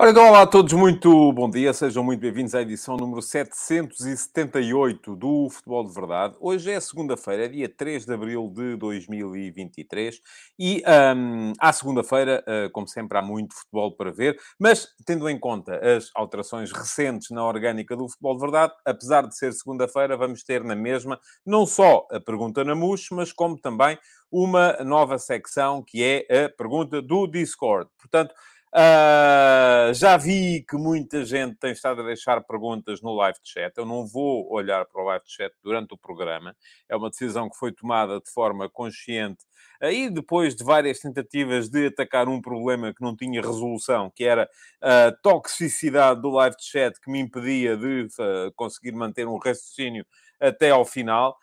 Ora, então, olá a todos, muito bom dia, sejam muito bem-vindos à edição número 778 do Futebol de Verdade. Hoje é segunda-feira, é dia 3 de abril de 2023 e um, à segunda-feira, uh, como sempre, há muito futebol para ver, mas tendo em conta as alterações recentes na orgânica do Futebol de Verdade, apesar de ser segunda-feira, vamos ter na mesma não só a pergunta na MUS, mas como também uma nova secção que é a pergunta do Discord. Portanto, Uh, já vi que muita gente tem estado a deixar perguntas no live chat. Eu não vou olhar para o live chat durante o programa. É uma decisão que foi tomada de forma consciente. Aí, depois de várias tentativas de atacar um problema que não tinha resolução, que era a toxicidade do live chat, que me impedia de uh, conseguir manter um raciocínio até ao final.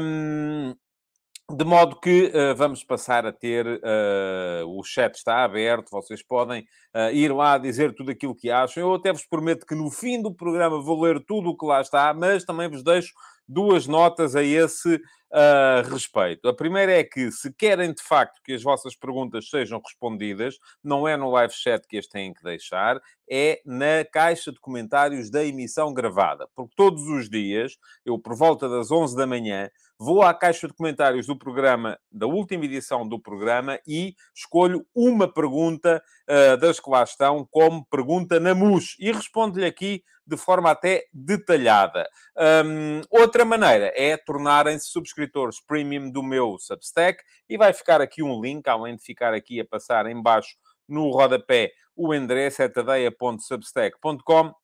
Um, de modo que uh, vamos passar a ter, uh, o chat está aberto, vocês podem uh, ir lá dizer tudo aquilo que acham. Eu até vos prometo que no fim do programa vou ler tudo o que lá está, mas também vos deixo duas notas a esse uh, respeito. A primeira é que, se querem de facto que as vossas perguntas sejam respondidas, não é no live chat que as têm que deixar, é na caixa de comentários da emissão gravada. Porque todos os dias, eu por volta das 11 da manhã, vou à caixa de comentários do programa, da última edição do programa, e escolho uma pergunta uh, das que lá estão como pergunta na MUS. E respondo-lhe aqui de forma até detalhada. Um, outra maneira é tornarem-se subscritores premium do meu Substack e vai ficar aqui um link, além de ficar aqui a passar em baixo no rodapé o endereço é tadeia.substack.com uh,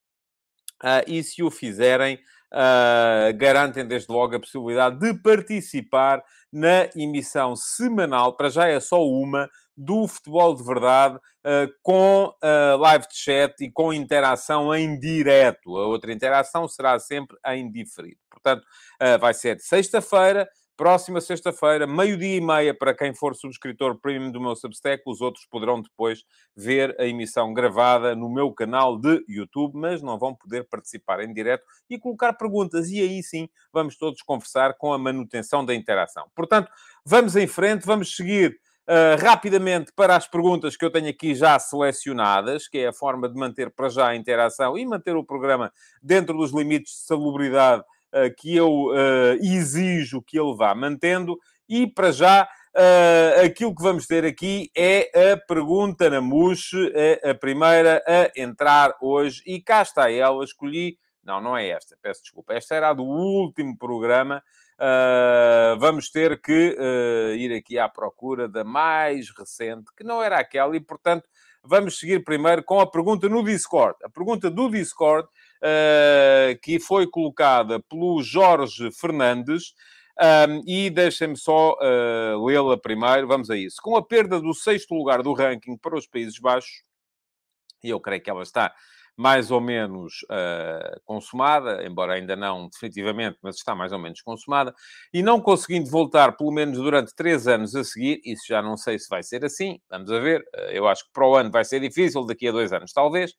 e se o fizerem, uh, garantem desde logo a possibilidade de participar na emissão semanal, para já é só uma, do futebol de verdade, uh, com live chat e com interação em direto. A outra interação será sempre em diferido. Portanto, uh, vai ser sexta-feira, próxima sexta-feira, meio-dia e meia, para quem for subscritor premium do meu Substack. Os outros poderão depois ver a emissão gravada no meu canal de YouTube, mas não vão poder participar em direto e colocar perguntas. E aí sim, vamos todos conversar com a manutenção da interação. Portanto, vamos em frente, vamos seguir Uh, rapidamente para as perguntas que eu tenho aqui já selecionadas, que é a forma de manter para já a interação e manter o programa dentro dos limites de salubridade uh, que eu uh, exijo que ele vá mantendo. E para já, aquilo que vamos ter aqui é a pergunta na MUS, é a primeira a entrar hoje, e cá está ela, escolhi. Não, não é esta, peço desculpa. Esta era a do último programa Uh, vamos ter que uh, ir aqui à procura da mais recente, que não era aquela, e portanto vamos seguir primeiro com a pergunta no Discord. A pergunta do Discord, uh, que foi colocada pelo Jorge Fernandes. E deixem-me só lê-la primeiro. Vamos a isso. Com a perda do sexto lugar do ranking para os Países Baixos, e eu creio que ela está mais ou menos uh, consumada, embora ainda não definitivamente, mas está mais ou menos consumada, e não conseguindo voltar pelo menos durante três anos a seguir, isso já não sei se vai ser assim, vamos a ver, uh, eu acho que para o ano vai ser difícil, daqui a dois anos talvez.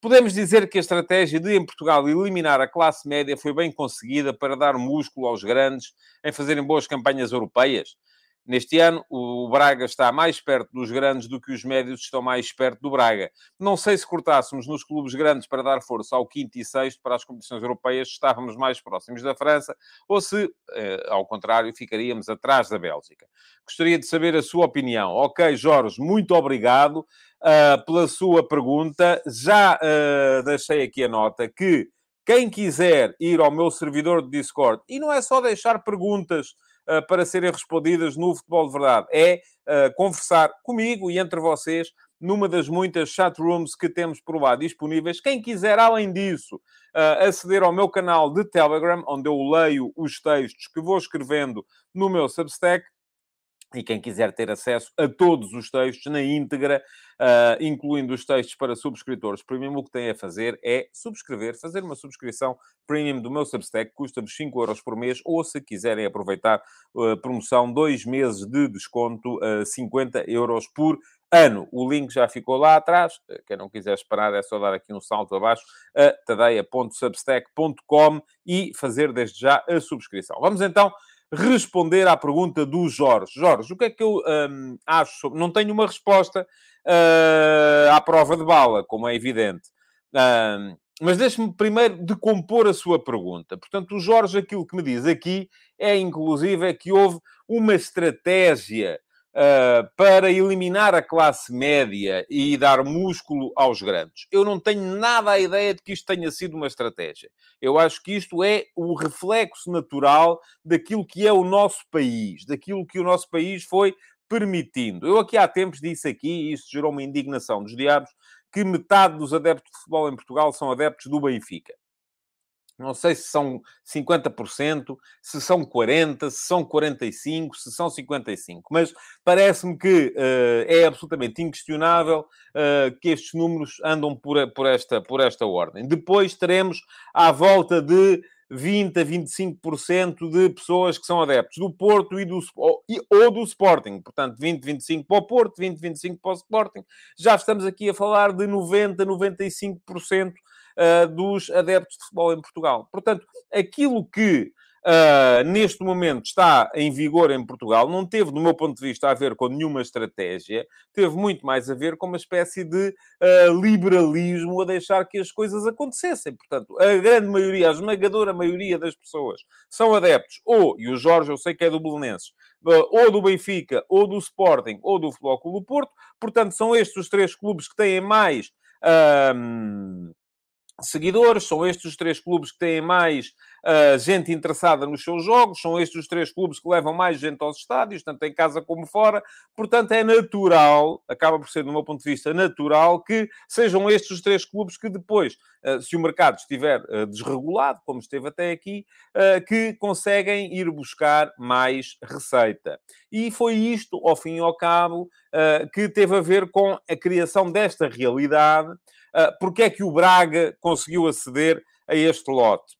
Podemos dizer que a estratégia de, em Portugal, eliminar a classe média foi bem conseguida para dar músculo aos grandes em fazerem boas campanhas europeias. Neste ano, o Braga está mais perto dos grandes do que os médios estão mais perto do Braga. Não sei se cortássemos nos clubes grandes para dar força ao quinto e sexto para as competições europeias, estávamos mais próximos da França, ou se, eh, ao contrário, ficaríamos atrás da Bélgica. Gostaria de saber a sua opinião. Ok, Jorge, muito obrigado uh, pela sua pergunta. Já uh, deixei aqui a nota que quem quiser ir ao meu servidor de Discord, e não é só deixar perguntas para serem respondidas no Futebol de Verdade. É uh, conversar comigo e entre vocês numa das muitas chatrooms que temos por lá disponíveis. Quem quiser, além disso, uh, aceder ao meu canal de Telegram, onde eu leio os textos que vou escrevendo no meu Substack, e quem quiser ter acesso a todos os textos na íntegra, uh, incluindo os textos para subscritores premium, o que tem a fazer é subscrever, fazer uma subscrição premium do meu Substack, custa-vos 5 euros por mês, ou se quiserem aproveitar a uh, promoção, dois meses de desconto, uh, 50 euros por ano. O link já ficou lá atrás. Quem não quiser esperar é só dar aqui um salto abaixo a tadeia.substack.com e fazer desde já a subscrição. Vamos então responder à pergunta do Jorge. Jorge, o que é que eu hum, acho sobre... Não tenho uma resposta uh, à prova de bala, como é evidente. Um, mas deixe-me primeiro decompor a sua pergunta. Portanto, o Jorge, aquilo que me diz aqui é, inclusive, é que houve uma estratégia uh, para eliminar a classe média e dar músculo aos grandes. Eu não tenho nada a ideia de que isto tenha sido uma estratégia. Eu acho que isto é o reflexo natural daquilo que é o nosso país, daquilo que o nosso país foi permitindo. Eu aqui há tempos disse aqui, e isso gerou uma indignação dos diabos, que metade dos adeptos de futebol em Portugal são adeptos do Benfica. Não sei se são 50%, se são 40%, se são 45%, se são 55%, mas parece-me que uh, é absolutamente inquestionável uh, que estes números andam por, por, esta, por esta ordem. Depois teremos à volta de 20 a 25% de pessoas que são adeptos do Porto e do, ou, ou do Sporting. Portanto, 20, 25 para o Porto, 20, 25 para o Sporting. Já estamos aqui a falar de 90, 95% uh, dos adeptos de futebol em Portugal. Portanto, aquilo que uh, neste momento está em vigor em Portugal, não teve, do meu ponto de vista, a ver com nenhuma estratégia, teve muito mais a ver com uma espécie de uh, liberalismo a deixar que as coisas acontecessem. Portanto, a grande maioria, a esmagadora maioria das pessoas são adeptos, ou, e o Jorge eu sei que é do Belenenses, ou do Benfica, ou do Sporting, ou do Futebol Clube do Porto. Portanto, são estes os três clubes que têm mais seguidores, são estes os três clubes que têm mais uh, gente interessada nos seus jogos, são estes os três clubes que levam mais gente aos estádios, tanto em casa como fora. Portanto, é natural, acaba por ser, do meu ponto de vista, natural que sejam estes os três clubes que depois, uh, se o mercado estiver uh, desregulado, como esteve até aqui, que conseguem ir buscar mais receita. E foi isto, ao fim e ao cabo, que teve a ver com a criação desta realidade Uh, porque é que o Braga conseguiu aceder a este lote?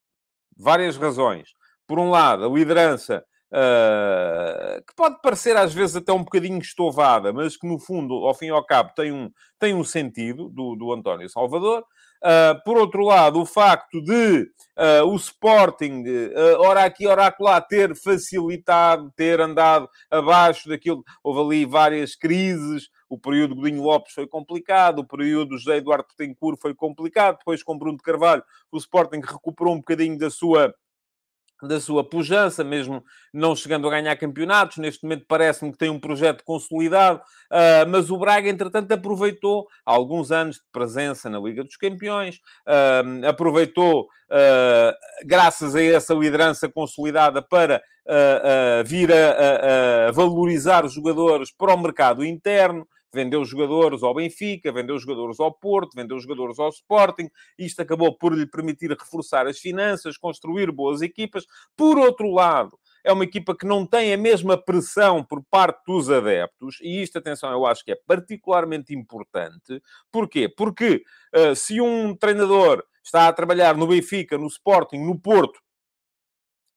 Várias razões. Por um lado, a liderança, uh, que pode parecer às vezes até um bocadinho estovada, mas que no fundo, ao fim e ao cabo, tem um, tem um sentido, do, do António Salvador. Uh, por outro lado, o facto de uh, o Sporting, uh, ora aqui, ora lá, ter facilitado, ter andado abaixo daquilo. Houve ali várias crises, o período Godinho Lopes foi complicado, o período José Eduardo Petencourt foi complicado, depois com Bruno de Carvalho o Sporting recuperou um bocadinho da sua da sua pujança, mesmo não chegando a ganhar campeonatos. Neste momento parece-me que tem um projeto consolidado, uh, mas o Braga, entretanto, aproveitou alguns anos de presença na Liga dos Campeões, uh, aproveitou, uh, graças a essa liderança consolidada, para vir a, a, a valorizar os jogadores para o mercado interno vendeu jogadores ao Benfica, vendeu jogadores ao Porto, vendeu jogadores ao Sporting. Isto acabou por lhe permitir reforçar as finanças, construir boas equipas. Por outro lado, é uma equipa que não tem a mesma pressão por parte dos adeptos, e isto, atenção, eu acho que é particularmente importante. Porquê? Porque uh, se um treinador está a trabalhar no Benfica, no Sporting, no Porto,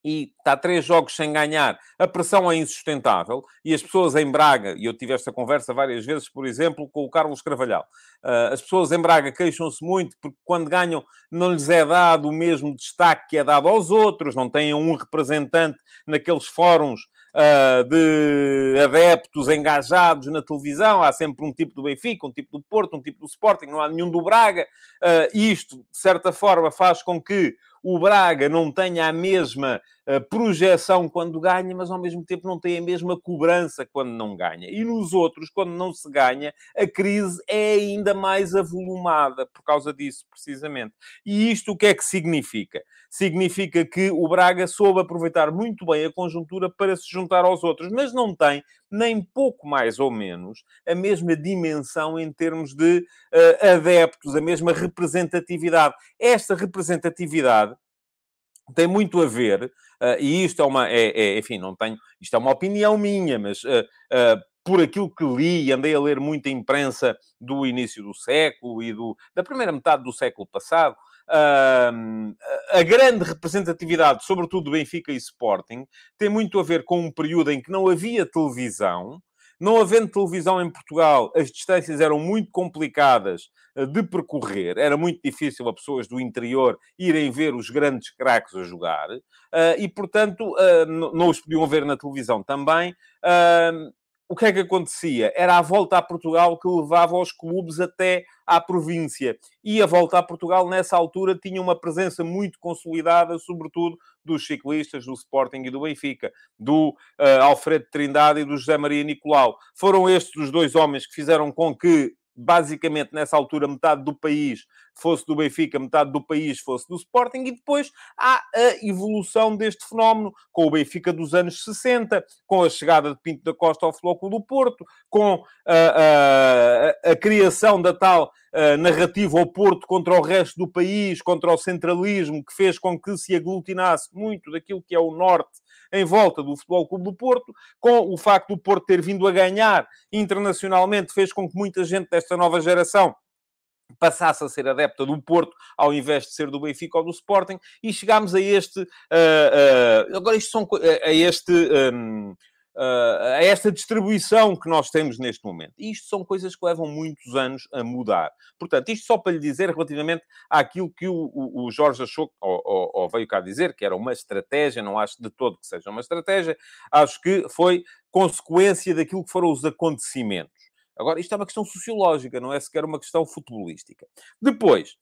e está três jogos sem ganhar, a pressão é insustentável. E as pessoas em Braga, e eu tive esta conversa várias vezes, por exemplo, com o Carlos Carvalhal, uh, as pessoas em Braga queixam-se muito porque quando ganham não lhes é dado o mesmo destaque que é dado aos outros, não têm um representante naqueles fóruns uh, de adeptos engajados na televisão, há sempre um tipo do Benfica, um tipo do Porto, um tipo do Sporting, não há nenhum do Braga. Uh, isto, de certa forma, faz com que o Braga não tenha a mesma projeção quando ganha, mas ao mesmo tempo não tem a mesma cobrança quando não ganha. E nos outros, quando não se ganha, a crise é ainda mais avolumada por causa disso, precisamente. E isto o que é que significa? Significa que o Braga soube aproveitar muito bem a conjuntura para se juntar aos outros, mas não tem nem pouco mais ou menos a mesma dimensão em termos de uh, adeptos, a mesma representatividade. Esta representatividade tem muito a ver, uh, e isto é uma, é, é, enfim, não tenho, isto é uma opinião minha, mas uh, uh, por aquilo que li, andei a ler muita imprensa do início do século e do, da primeira metade do século passado, a grande representatividade, sobretudo do Benfica e Sporting, tem muito a ver com um período em que não havia televisão, Não havendo televisão em Portugal, as distâncias eram muito complicadas eh, de percorrer. Era muito difícil a pessoas do interior irem ver os grandes craques a jogar. Uh, e, portanto, uh, não os podiam ver na televisão também. O que é que acontecia? Era a volta a Portugal que levava os clubes até à província. E a volta a Portugal, nessa altura, tinha uma presença muito consolidada, sobretudo dos ciclistas, do Sporting e do Benfica, do uh, Alfredo Trindade e do José Maria Nicolau. Foram estes os dois homens que fizeram com que basicamente nessa altura metade do país fosse do Benfica, metade do país fosse do Sporting, e depois há a evolução deste fenómeno, com o Benfica dos anos 60, com a chegada de Pinto da Costa ao Flóculo do Porto, com a, a, a criação da tal narrativa ao Porto contra o resto do país, contra o centralismo, que fez com que se aglutinasse muito daquilo que é o norte em volta do Futebol Clube do Porto, com o facto do Porto ter vindo a ganhar internacionalmente, fez com que muita gente desta nova geração passasse a ser adepta do Porto ao invés de ser do Benfica ou do Sporting e chegámos a este uh, uh, agora isto são a este um, a esta distribuição que nós temos neste momento. Isto são coisas que levam muitos anos a mudar. Portanto, isto só para lhe dizer relativamente àquilo que o, o, o Jorge achou, ou, ou, ou, veio cá dizer, que era uma estratégia, não acho de todo que seja uma estratégia, acho que foi consequência daquilo que foram os acontecimentos. Agora, isto é uma questão sociológica, não é sequer uma questão futebolística. Depois,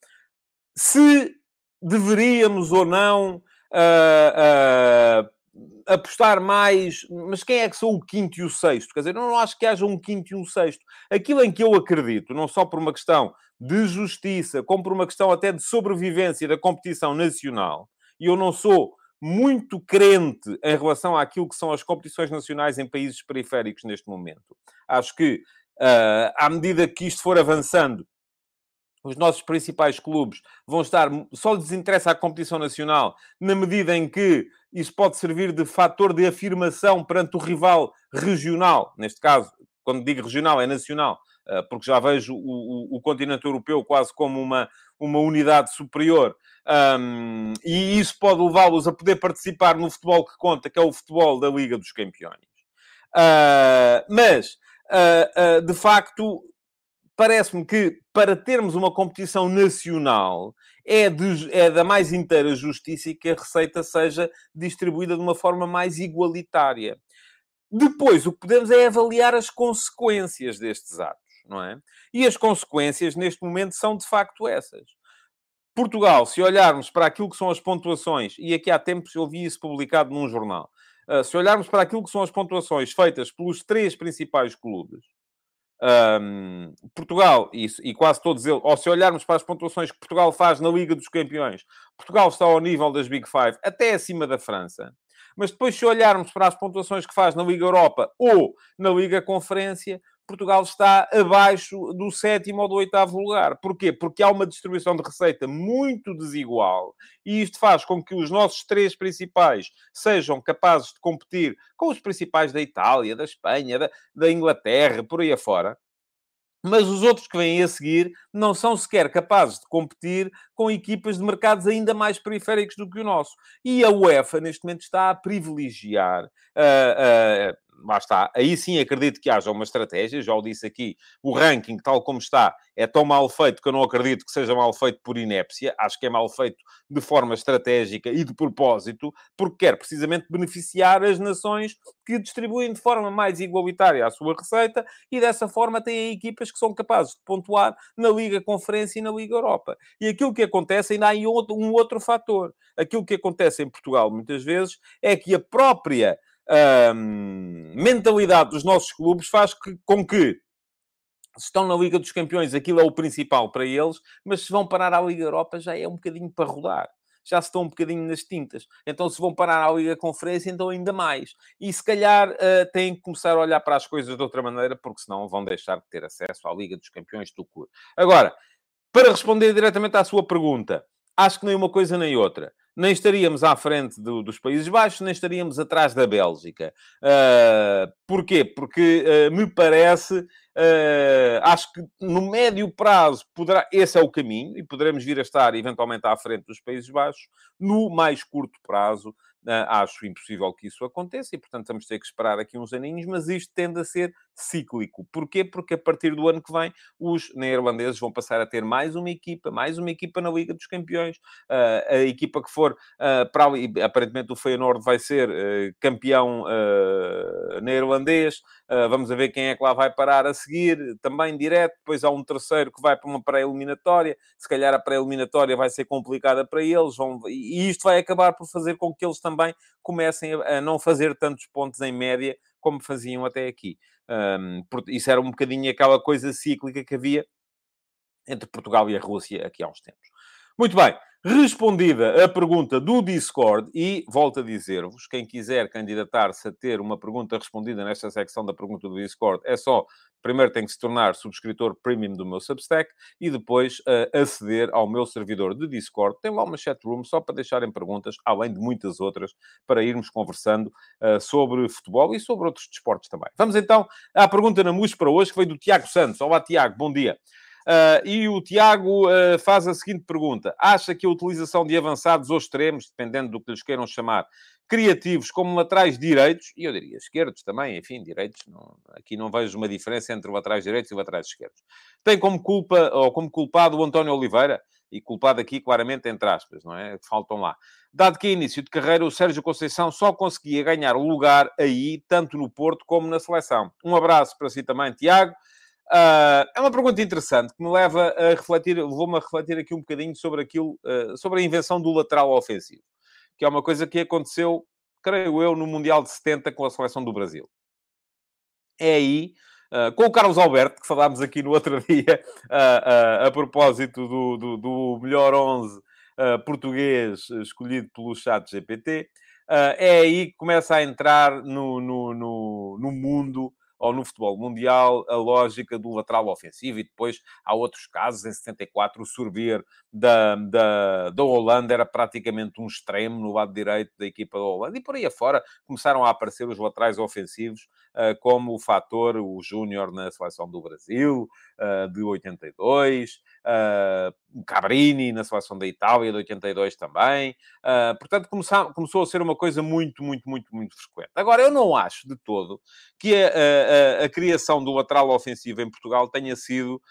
se deveríamos ou não uh, uh, apostar mais, mas quem é que são o quinto e o sexto? Quer dizer, eu não acho que haja um quinto e um sexto. Aquilo em que eu acredito, não só por uma questão de justiça, como por uma questão até de sobrevivência da competição nacional, e eu não sou muito crente em relação àquilo que são as competições nacionais em países periféricos neste momento. Acho que, uh, à medida que isto for avançando, os nossos principais clubes vão estar. Só lhes interessa a competição nacional, na medida em que isso pode servir de fator de afirmação perante o rival regional. Neste caso, quando digo regional, é nacional, eh, porque já vejo o, o, o continente europeu quase como uma, uma unidade superior. Um, e isso pode levá-los a poder participar no futebol que conta, que é o futebol da Liga dos Campeões. Uh, mas, uh, uh, de facto, parece-me que para termos uma competição nacional é, de, é, da mais inteira justiça que a receita seja distribuída de uma forma mais igualitária. Depois, o que podemos é avaliar as consequências destes atos, não é? E as consequências, neste momento, são de facto essas. Portugal, se olharmos para aquilo que são as pontuações, e aqui há tempos eu vi isso publicado num jornal, uh, se olharmos para aquilo que são as pontuações feitas pelos três principais clubes, um, Portugal, isso, e quase todos eles, ou se olharmos para as pontuações que Portugal faz na Liga dos Campeões, Portugal está ao nível das Big Five, até acima da França. Mas depois, se olharmos para as pontuações que faz na Liga Europa ou na Liga Conferência, Portugal está abaixo do sétimo ou do oitavo lugar. Porquê? Porque há uma distribuição de receita muito desigual e isto faz com que os nossos três principais sejam capazes de competir com os principais da Itália, da Espanha, da, da Inglaterra, por aí afora mas os outros que vêm a seguir não são sequer capazes de competir com equipas de mercados ainda mais periféricos do que o nosso. E a UEFA, neste momento, está a privilegiar uh, uh, lá está. Aí sim acredito que haja uma estratégia. Já o disse aqui, o ranking, tal como está, é tão mal feito que eu não acredito que seja mal feito por inépcia. Acho que é mal feito de forma estratégica e de propósito, porque quer precisamente beneficiar as nações que distribuem de forma mais igualitária a sua receita e dessa forma têm equipas que são capazes de pontuar na Liga Conferência e na Liga Europa. E aquilo que acontece, ainda há um outro fator. Aquilo que acontece em Portugal, muitas vezes, é que a própria um, mentalidade dos nossos clubes faz que, com que se estão na Liga dos Campeões, aquilo é o principal para eles, mas se vão parar à Liga Europa já é um bocadinho para rodar. Já estão um bocadinho nas tintas. Então, se vão parar à Liga Conferência, então ainda mais. E se calhar uh, têm que começar a olhar para as coisas de outra maneira, porque senão vão deixar de ter acesso à Liga dos Campeões do CUR. Agora, para responder diretamente à sua pergunta, acho que nem uma coisa nem outra nem estaríamos à frente do, dos Países Baixos, nem estaríamos atrás da Bélgica. Uh, Porquê? Porque uh, me parece, uh, acho que no médio prazo poderá, esse é o caminho e poderemos vir a estar eventualmente à frente dos Países Baixos. No mais curto prazo, Uh, acho impossível que isso aconteça e, portanto, vamos ter que esperar aqui uns aninhos, mas isto tende a ser cíclico. Porquê? Porque a partir do ano que vem, os neerlandeses vão passar a ter mais uma equipa, mais uma equipa na Liga dos Campeões. Uh, a equipa que for uh, para ali, aparentemente o Feyenoord vai ser campeão neerlandês. Vamos a ver quem é que lá vai parar a seguir, também direto. Depois há um terceiro que vai para uma pré-eliminatória. Se calhar a pré-eliminatória vai ser complicada para eles. Vão... E isto vai acabar por fazer com que eles também comecem a, não fazer tantos pontos em média como faziam até aqui. Isso era um bocadinho aquela coisa cíclica que havia entre Portugal e a Rússia aqui há uns tempos. Muito bem, respondida a pergunta do Discord, e volto a dizer-vos: quem quiser candidatar-se a ter uma pergunta respondida nesta secção da pergunta do Discord, é só primeiro tem que se tornar subscritor premium do meu Substack e depois uh, aceder ao meu servidor de Discord. Tem lá uma chat room só para deixarem perguntas, além de muitas outras, para irmos conversando uh, sobre futebol e sobre outros desportos também. Vamos então à pergunta na MUS para hoje, que veio do Tiago Santos. Olá, Tiago, bom dia. Uh, e o Tiago uh, faz a seguinte pergunta: acha que a utilização de avançados ou extremos, dependendo do que lhes queiram chamar, criativos como laterais direitos, e eu diria esquerdos também, enfim, direitos, não, aqui não vejo uma diferença entre laterais direitos e laterais esquerdos. Tem como culpa, ou como culpado o António Oliveira, e culpado aqui claramente entre aspas, não é? Faltam lá. Dado que a início de carreira o Sérgio Conceição só conseguia ganhar lugar aí, tanto no Porto como na seleção. Um abraço para si também, Tiago. Uh, é uma pergunta interessante que me leva a refletir, vou-me a refletir aqui um bocadinho sobre aquilo, uh, sobre a invenção do lateral ofensivo que é uma coisa que aconteceu, creio eu, no Mundial de 70 com a seleção do Brasil. É aí, uh, com o Carlos Alberto, que falámos aqui no outro dia, a propósito do, do, do melhor 11 português escolhido pelo chat GPT, é aí que começa a entrar no, no, no, no mundo ou no futebol mundial a lógica do lateral ofensivo, e depois há outros casos, em 74, o Sorbier da, da, da Holanda era praticamente um extremo no lado direito da equipa da Holanda, e por aí afora começaram a aparecer os laterais ofensivos, uh, como o fator, o Júnior na seleção do Brasil, uh, de 82, o Cabrini na seleção da Itália de 82 também. Uh, portanto, começou, começou a ser uma coisa muito, muito, muito, muito frequente. Agora, eu não acho de todo que a, a, a criação do lateral ofensivo em Portugal tenha sido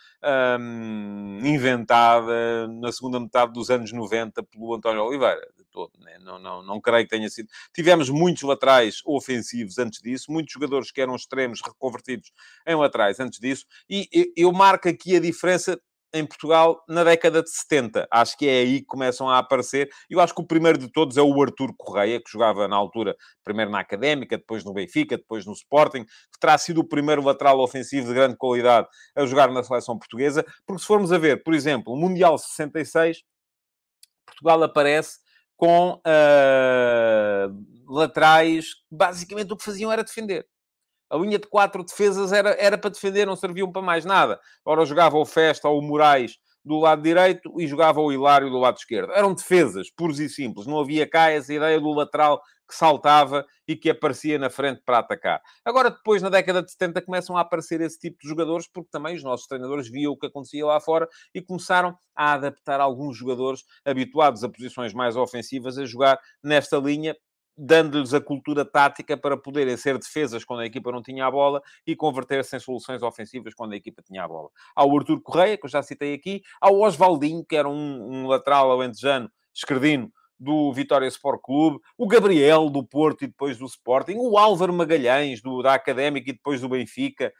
um, inventada na segunda metade dos anos 90 pelo António Oliveira. De todo, né? não, não, não creio que tenha sido. Tivemos muitos laterais ofensivos antes disso, muitos jogadores que eram extremos reconvertidos em laterais antes disso, e eu marco aqui a diferença em Portugal na década de 70. Acho que é aí que começam a aparecer. Eu acho que o primeiro de todos é o Artur Correia, que jogava na altura, primeiro na Académica, depois no Benfica, depois no Sporting, que terá sido o primeiro lateral ofensivo de grande qualidade a jogar na seleção portuguesa. Porque se formos a ver, por exemplo, o Mundial 66, Portugal aparece com uh, laterais, basicamente o que faziam era defender. A linha de quatro defesas era, era para defender, não serviam para mais nada. Ora, jogava o Festa ou o Moraes do lado direito e jogava o Hilário do lado esquerdo. Eram defesas, puros e simples. Não havia cá essa ideia do lateral que saltava e que aparecia na frente para atacar. Agora, depois, na década de 70, começam a aparecer esse tipo de jogadores, porque também os nossos treinadores viam o que acontecia lá fora e começaram a adaptar alguns jogadores habituados a posições mais ofensivas a jogar nesta linha dando-lhes a cultura tática para poderem ser defesas quando a equipa não tinha a bola e converter-se em soluções ofensivas quando a equipa tinha a bola. Há o Artur Correia, que eu já citei aqui, há o Oswaldinho, que era um, um lateral alentejano, esquerdino, do Vitória Sport Clube, o Gabriel do Porto e depois do Sporting, o Álvaro Magalhães do, da Académica e depois do Benfica.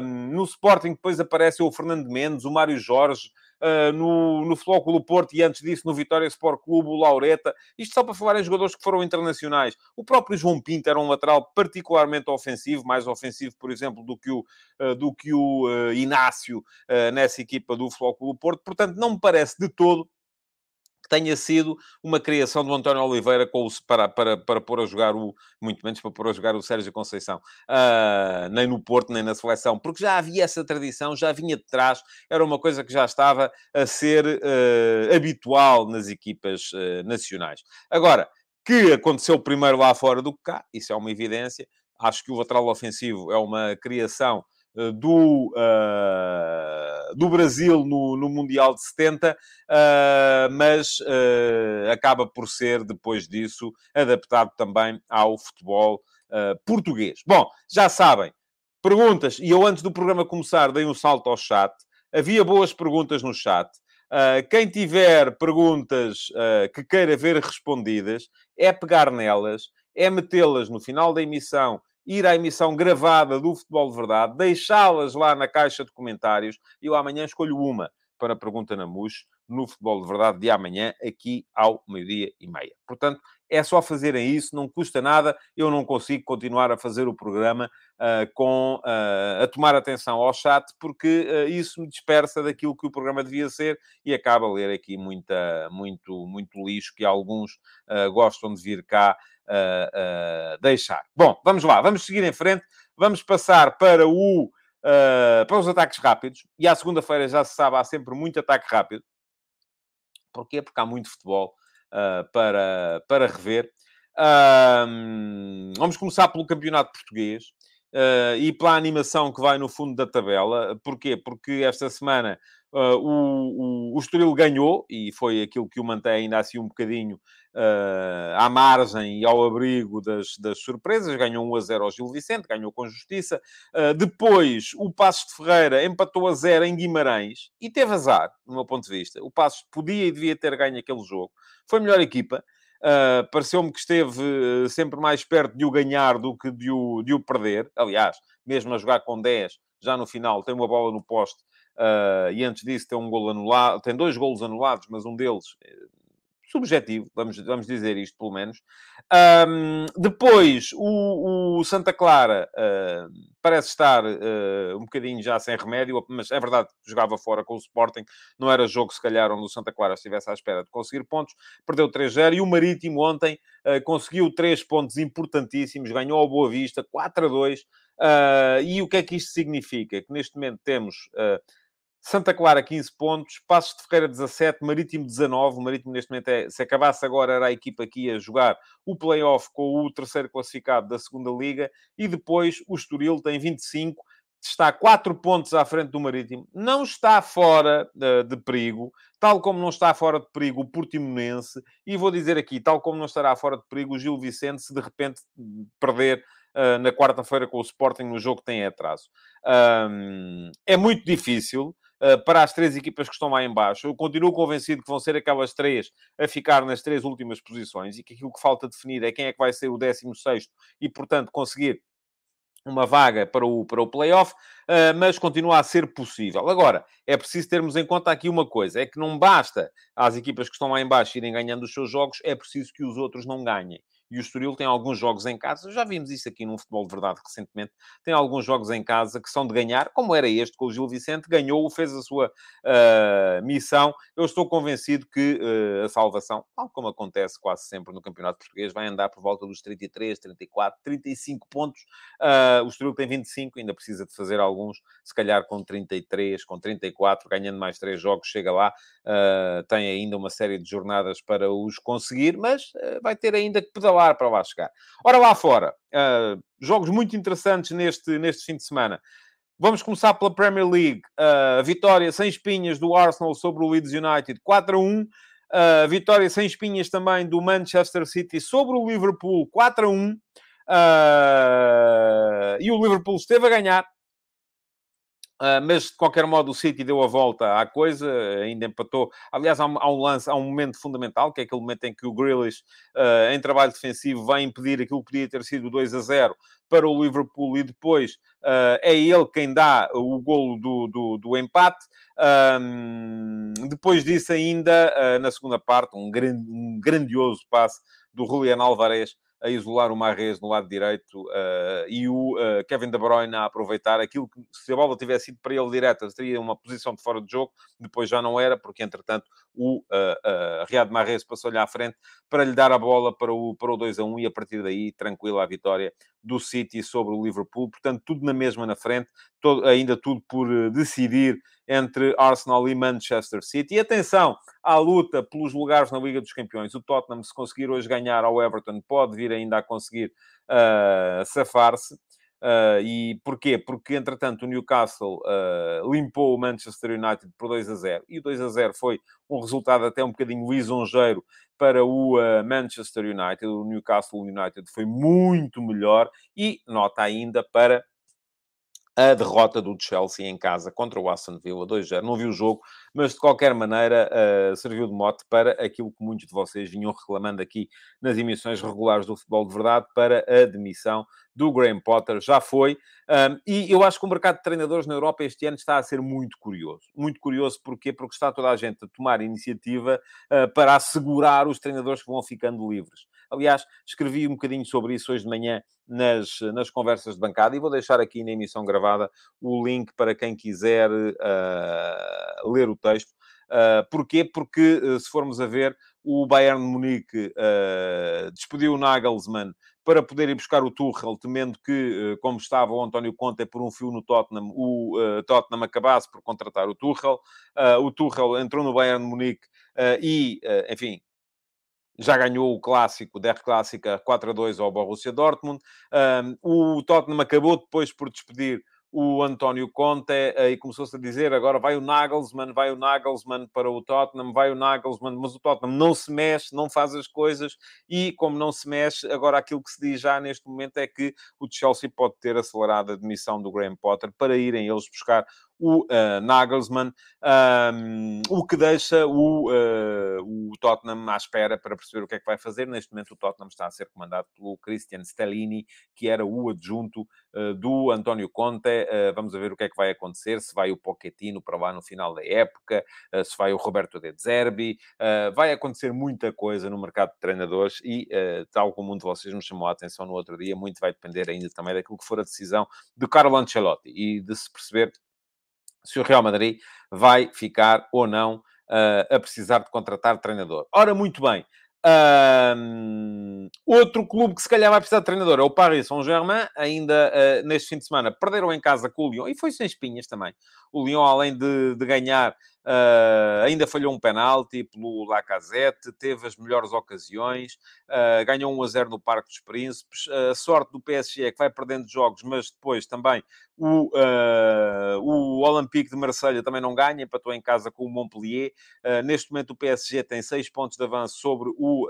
Um, no Sporting depois aparece o Fernando Mendes, o Mário Jorge, uh, no, no Flóculo Porto e antes disso no Vitória Sport Clube, o Laureta. Isto só para falar em jogadores que foram internacionais. O próprio João Pinto era um lateral particularmente ofensivo, mais ofensivo, por exemplo, do que o, uh, do que o uh, Inácio nessa equipa do Flóculo Porto. Portanto, não me parece de todo tenha sido uma criação do António Oliveira com o, para, para, para pôr a jogar o, muito menos para pôr a jogar o Sérgio Conceição, uh, nem no Porto, nem na seleção, porque já havia essa tradição, já vinha de trás, era uma coisa que já estava a ser uh, habitual nas equipas uh, nacionais. Agora, que aconteceu primeiro lá fora do que cá, isso é uma evidência, Acho que o lateral ofensivo é uma criação do, do Brasil no, no Mundial de 70, uh, mas acaba por ser, depois disso, adaptado também ao futebol português. Bom, já sabem, perguntas, e eu antes do programa começar dei um salto ao chat. Havia boas perguntas no chat. Uh, quem tiver perguntas uh, que queira ver respondidas, é pegar nelas, é metê-las no final da emissão ir à emissão gravada do Futebol de Verdade, deixá-las lá na caixa de comentários eu amanhã escolho uma para a Pergunta na MUS no Futebol de Verdade de amanhã, aqui ao meio-dia e meia. Portanto, é só fazerem isso, não custa nada. Eu não consigo continuar a fazer o programa uh, com, uh, a tomar atenção ao chat, porque uh, isso me dispersa daquilo que o programa devia ser e acaba a ler aqui muita, muito, muito lixo que alguns gostam de vir cá uh, deixar. Bom, vamos lá, vamos seguir em frente, vamos passar para o. Uh, para os ataques rápidos, e à segunda-feira já se sabe, há sempre muito ataque rápido. Porquê? Porque há muito futebol uh, para, para rever. Vamos começar pelo Campeonato Português. E pela animação que vai no fundo da tabela. Porquê? Porque esta semana o, o, o Estoril ganhou, e foi aquilo que o mantém ainda assim um bocadinho uh, à margem e ao abrigo das, das surpresas. Ganhou 1 a 0 ao Gil Vicente, ganhou com justiça. depois, o Passos de Ferreira empatou a 0 em Guimarães, e teve azar, do meu ponto de vista. O Passos podia e devia ter ganho aquele jogo. Foi a melhor equipa. Uh, Pareceu-me que esteve uh, sempre mais perto de o ganhar do que de o, de o perder. Aliás, mesmo a jogar com 10, já no final, tem uma bola no poste uh, e antes disso tem um gol anulado, tem dois golos anulados, mas um deles subjetivo, vamos, vamos dizer isto pelo menos. Um, depois, o, o, Santa Clara uh, parece estar uh, um bocadinho já sem remédio, mas é verdade que jogava fora com o Sporting, não era jogo, se calhar, onde o Santa Clara estivesse à espera de conseguir pontos, perdeu 3-0 e o Marítimo ontem uh, conseguiu três pontos importantíssimos, ganhou ao Boa Vista 4-2. e o que é que isto significa? Que neste momento temos Santa Clara 15 pontos, Passos de Ferreira 17, Marítimo 19. O Marítimo neste momento é, se acabasse agora, era a equipa que ia jogar o play-off com o terceiro classificado da segunda Liga. E depois o Estoril tem 25, está 4 pontos à frente do Marítimo. Não está fora uh, de perigo, tal como não está fora de perigo o Portimonense. E vou dizer aqui, tal como não estará fora de perigo o Gil Vicente, se de repente perder uh, na quarta-feira com o Sporting no jogo que tem atraso. Um, é muito difícil. Uh, para as três equipas que estão lá em baixo. Eu continuo convencido que vão ser aquelas três a ficar nas três últimas posições e que aquilo que falta definir é quem é que vai ser o 16 e, portanto, conseguir uma vaga para o, para o playoff, uh, mas continua a ser possível. Agora, é preciso termos em conta aqui uma coisa, é que não basta as equipas que estão lá em baixo irem ganhando os seus jogos, é preciso que os outros não ganhem e o Estoril tem alguns jogos em casa, já vimos isso aqui num futebol de verdade recentemente, tem alguns jogos em casa que são de ganhar, como era este com o Gil Vicente, ganhou, fez a sua uh, missão. Eu estou convencido que uh, a salvação, tal como acontece quase sempre no Campeonato Português, vai andar por volta dos 33, 34, 35 pontos. Uh, o Estoril tem 25, ainda precisa de fazer alguns, se calhar com 33, com 34, ganhando mais três jogos, chega lá, tem ainda uma série de jornadas para os conseguir, mas vai ter ainda que pedalar para lá chegar. Ora, lá fora, uh, jogos muito interessantes neste, neste fim de semana. Vamos começar pela Premier League. Uh, vitória sem espinhas do Arsenal sobre o Leeds United, 4 a 1. Uh, vitória sem espinhas também do Manchester City sobre o Liverpool, 4 a 1. Uh, e o Liverpool esteve a ganhar, mas de qualquer modo o City deu a volta à coisa, ainda empatou. Aliás, há um, lance, há um momento fundamental, que é aquele momento em que o Grealish, uh, em trabalho defensivo, vai impedir aquilo que podia ter sido 2 a 0 para o Liverpool e depois uh, é ele quem dá o golo do, do, do empate. Depois disso, ainda na segunda parte, um, grande, um grandioso passe do Julian Alvarez a isolar o Marrez no lado direito uh, e o uh, Kevin De Bruyne a aproveitar aquilo que, se a bola tivesse ido para ele direta, teria uma posição de fora de jogo, depois já não era, porque entretanto o uh, uh, Riyad Mahrez passou-lhe à frente para lhe dar a bola para o, para o 2 a 1 e a partir daí, tranquila a vitória do City sobre o Liverpool. Portanto, tudo na mesma na frente. todo, ainda tudo por decidir entre Arsenal e Manchester City. E atenção à luta pelos lugares na Liga dos Campeões. O Tottenham, se conseguir hoje ganhar ao Everton, pode vir ainda a conseguir uh, safar-se. Uh, e porquê? Porque, entretanto, o Newcastle uh, limpou o Manchester United por 2 a 0. E o 2 a 0 foi um resultado até um bocadinho lisonjeiro para o uh, Manchester United. O Newcastle United foi muito melhor. E nota ainda para a derrota do Chelsea em casa contra o Aston Villa 2-0. Não vi o jogo, mas de qualquer maneira uh, serviu de mote para aquilo que muitos de vocês vinham reclamando aqui nas emissões regulares do Futebol de Verdade para a demissão do Graham Potter. Já foi. Um, e eu acho que o mercado de treinadores na Europa este ano está a ser muito curioso. Muito curioso porquê? Porque está toda a gente a tomar iniciativa uh, para assegurar os treinadores que vão ficando livres. Aliás, escrevi um bocadinho sobre isso hoje de manhã nas, nas conversas de bancada e vou deixar aqui na emissão gravada o link para quem quiser uh, ler o texto. Uh, porquê? Porque, uh, se formos a ver, o Bayern Munique uh, despediu o Nagelsmann para poder ir buscar o Tuchel, temendo que, como estava o António Conte por um fio no Tottenham, o Tottenham acabasse por contratar o Tuchel. o Tuchel entrou no Bayern Munique e, enfim, já ganhou o clássico, der clássica 4 a 2 ao Borussia Dortmund. O Tottenham acabou depois por despedir o António Conte e começou-se a dizer agora vai o Nagelsmann, vai o Nagelsmann para o Tottenham, vai o Nagelsmann, mas o Tottenham não se mexe, não faz as coisas e como não se mexe, agora aquilo que se diz já neste momento é que o Chelsea pode ter acelerado a demissão do Graham Potter para irem eles buscar o uh, Nagelsmann, um, o que deixa o, uh, o Tottenham à espera para perceber o que é que vai fazer. Neste momento, o Tottenham está a ser comandado pelo Christian Stellini, que era o adjunto uh, do António Conte. vamos ver o que é que vai acontecer, se vai o Pochettino para lá no final da época, se vai o Roberto De Zerbi. vai acontecer muita coisa no mercado de treinadores e, tal como um de vocês me chamou a atenção no outro dia, muito vai depender ainda também daquilo que for a decisão do Carlo Ancelotti e de se perceber se o Real Madrid vai ficar ou não uh, a precisar de contratar treinador. Ora, muito bem. Um, outro clube que se calhar vai precisar de treinador é o Paris Saint-Germain, ainda uh, neste fim de semana perderam em casa com o Lyon, e foi sem espinhas também. O Lyon, além de, de ganhar Uh, ainda falhou um penalti pelo Lacazette, teve as melhores ocasiões, uh, ganhou 1 a 0 no Parque dos Príncipes. Uh, a sorte do PSG é que vai perdendo jogos, mas depois também o, o Olympique de Marselha também não ganha, empatou em casa com o Montpellier. neste momento o PSG tem 6 pontos de avanço sobre o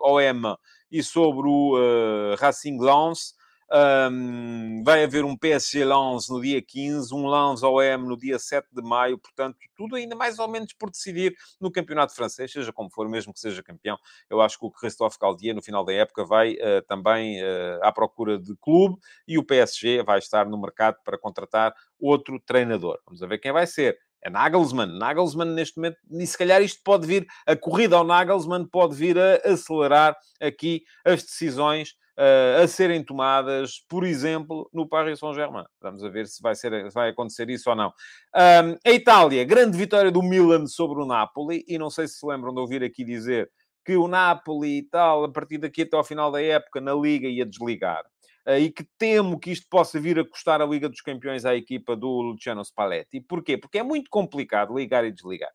OM e sobre o Racing Lens. Um, vai haver um PSG Lens no dia 15, um Lens OM no dia 7 de maio, portanto, tudo ainda mais ou menos por decidir no campeonato francês, seja como for, mesmo que seja campeão. Eu acho que o Christophe Caldier, no final da época, vai uh, também uh, à procura de clube e o PSG vai estar no mercado para contratar outro treinador. Vamos ver quem vai ser é Nagelsmann. Nagelsmann, neste momento, e se calhar isto pode vir, a corrida ao Nagelsmann pode vir a acelerar aqui as decisões a serem tomadas, por exemplo, no Paris Saint-Germain. Vamos a ver se vai, ser, vai acontecer isso ou não. Um, a Itália, grande vitória do Milan sobre o Napoli, e não sei se se lembram de ouvir aqui dizer que o Napoli e tal, a partir daqui até ao final da época, na Liga ia desligar. Uh, e que temo que isto possa vir a custar a Liga dos Campeões à equipa do Luciano Spalletti. Porquê? Porque é muito complicado ligar e desligar.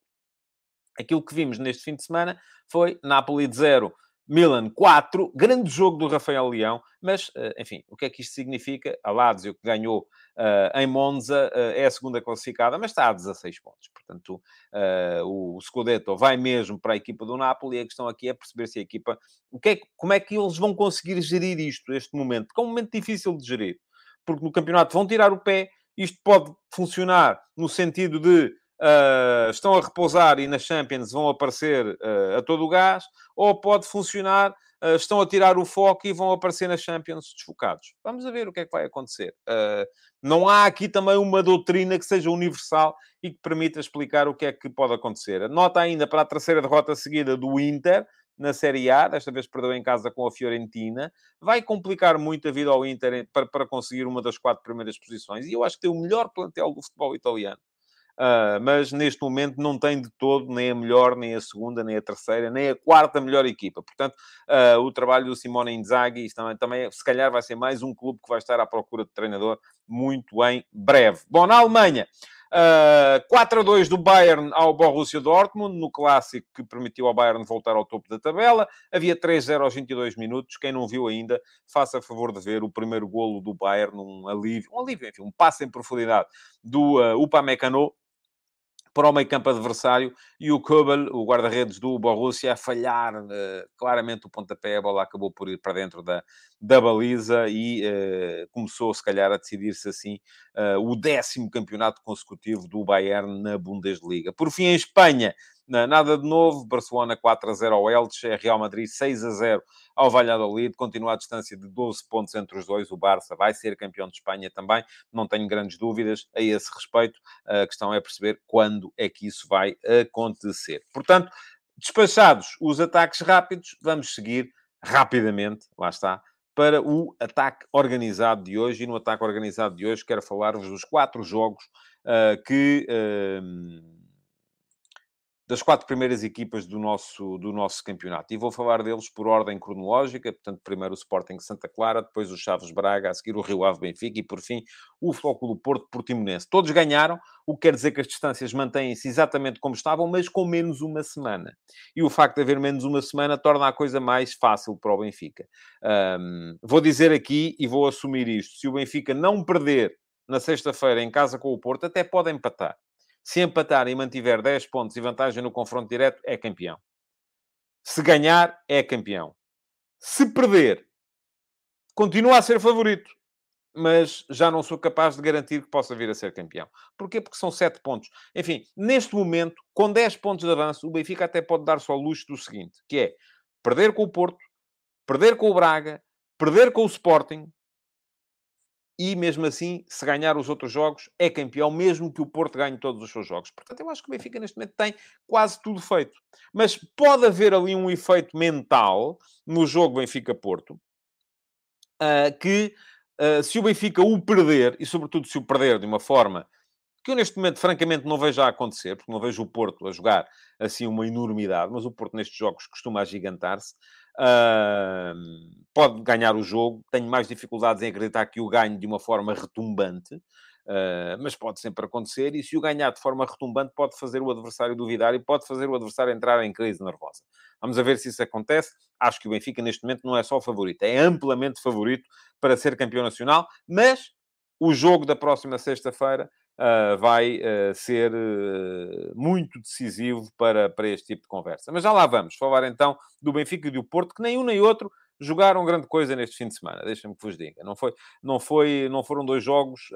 Aquilo que vimos neste fim de semana foi Napoli de 0, Milan 4, grande jogo do Rafael Leão, mas, eh, enfim, o que é que isto significa? A Lazio, que ganhou uh, em Monza, uh, é a segunda classificada, mas está a 16 pontos. Portanto, uh, o Scudetto vai mesmo para a equipa do Napoli e a questão aqui é perceber se a equipa... O que é, como é que eles vão conseguir gerir isto, este momento? Porque é um momento difícil de gerir. Porque no campeonato vão tirar o pé, isto pode funcionar no sentido de uh, estão a repousar e na Champions vão aparecer uh, a todo o gás, ou pode funcionar, uh, estão a tirar o foco e vão aparecer na Champions desfocados. Vamos a ver o que é que vai acontecer. não há aqui também uma doutrina que seja universal e que permita explicar o que é que pode acontecer. Nota ainda para a terceira derrota seguida do Inter, na Série A, desta vez perdeu em casa com a Fiorentina, vai complicar muito a vida ao Inter para, para conseguir uma das quatro primeiras posições. E eu acho que tem o melhor plantel do futebol italiano. Uh, mas neste momento não tem de todo nem a melhor, nem a segunda, nem a terceira, nem a quarta melhor equipa. Portanto, uh, o trabalho do Simone Inzaghi também, também, se calhar, vai ser mais um clube que vai estar à procura de treinador muito em breve. Bom, na Alemanha, Uh, 4 a 2 do Bayern ao Borussia Dortmund, no clássico que permitiu ao Bayern voltar ao topo da tabela. Havia 3-0 aos 22 minutos. Quem não viu ainda, faça favor de ver o primeiro golo do Bayern, um alívio, um alívio, enfim, um passo em profundidade do uh, Upamecano, para o meio campo adversário e o Köbel, o guarda-redes do Borussia, a falhar uh, claramente o pontapé, a bola acabou por ir para dentro da, da baliza e uh, começou, se calhar, a decidir-se assim uh, o décimo campeonato consecutivo do Bayern na Bundesliga. Por fim, em Espanha, Nada de novo, Barcelona 4 a 0 ao Elche, Real Madrid 6 a 0 ao Valladolid, continua a distância de 12 pontos entre os dois, o Barça vai ser campeão de Espanha também, não tenho grandes dúvidas a esse respeito, a questão é perceber quando é que isso vai acontecer. Portanto, despachados os ataques rápidos, vamos seguir rapidamente, lá está, para o ataque organizado de hoje. E no ataque organizado de hoje quero falar-vos dos quatro jogos uh, que... Uh, das quatro primeiras equipas do nosso, do nosso campeonato. E vou falar deles por ordem cronológica, portanto, primeiro o Sporting Santa Clara, depois o Chaves Braga, a seguir o Rio Ave Benfica e, por fim, o Flóculo Porto Portimonense. Todos ganharam, o que quer dizer que as distâncias mantêm-se exatamente como estavam, mas com menos uma semana. E o facto de haver menos uma semana torna a coisa mais fácil para o Benfica. Um, vou dizer aqui e vou assumir isto: se o Benfica não perder na sexta-feira em casa com o Porto, até pode empatar. Se empatar e mantiver 10 pontos e vantagem no confronto direto, é campeão. Se ganhar, é campeão. Se perder, continua a ser favorito. Mas já não sou capaz de garantir que possa vir a ser campeão. Porquê? Porque são 7 pontos. Enfim, neste momento, com 10 pontos de avanço, o Benfica até pode dar só luxo do seguinte, que é perder com o Porto, perder com o Braga, perder com o Sporting, e mesmo assim, se ganhar os outros jogos, é campeão, mesmo que o Porto ganhe todos os seus jogos. Portanto, eu acho que o Benfica neste momento tem quase tudo feito. Mas pode haver ali um efeito mental no jogo Benfica-Porto, uh, que uh, se o Benfica o perder, e sobretudo se o perder de uma forma que eu neste momento, francamente, não vejo a acontecer, porque não vejo o Porto a jogar assim uma enormidade, mas o Porto nestes jogos costuma agigantar-se. Uh, pode ganhar o jogo, tenho mais dificuldades em acreditar que o ganhe de uma forma retumbante, uh, mas pode sempre acontecer. E se o ganhar de forma retumbante, pode fazer o adversário duvidar e pode fazer o adversário entrar em crise nervosa. Vamos a ver se isso acontece. Acho que o Benfica, neste momento, não é só favorito, é amplamente favorito para ser campeão nacional, mas o jogo da próxima sexta-feira uh, vai uh, ser uh, muito decisivo para, para este tipo de conversa. Mas já lá vamos falar então do Benfica e do Porto, que nem um nem outro jogaram grande coisa neste fim de semana, deixa-me que vos diga. Não, foi, não, foi, não foram dois jogos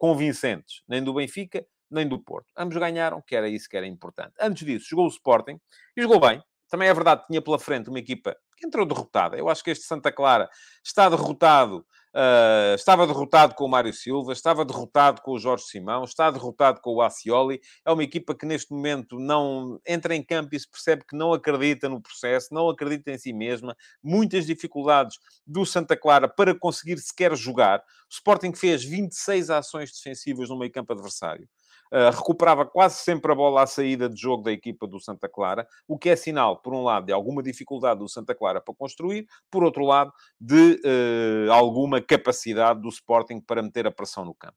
convincentes, nem do Benfica, nem do Porto. Ambos ganharam, que era isso que era importante. Antes disso, jogou o Sporting e jogou bem. Também é verdade, tinha pela frente uma equipa que entrou derrotada. Eu acho que este Santa Clara está derrotado Uh, estava derrotado com o Mário Silva, estava derrotado com o Jorge Simão, está derrotado com o Acioli. É uma equipa que neste momento não entra em campo e se percebe que não acredita no processo, não acredita em si mesma. Muitas dificuldades do Santa Clara para conseguir sequer jogar. O Sporting fez 26 ações defensivas no meio campo adversário. Uh, recuperava quase sempre a bola à saída de jogo da equipa do Santa Clara, o que é sinal, por um lado, de alguma dificuldade do Santa Clara para construir, por outro lado, de uh, alguma capacidade do Sporting para meter a pressão no campo.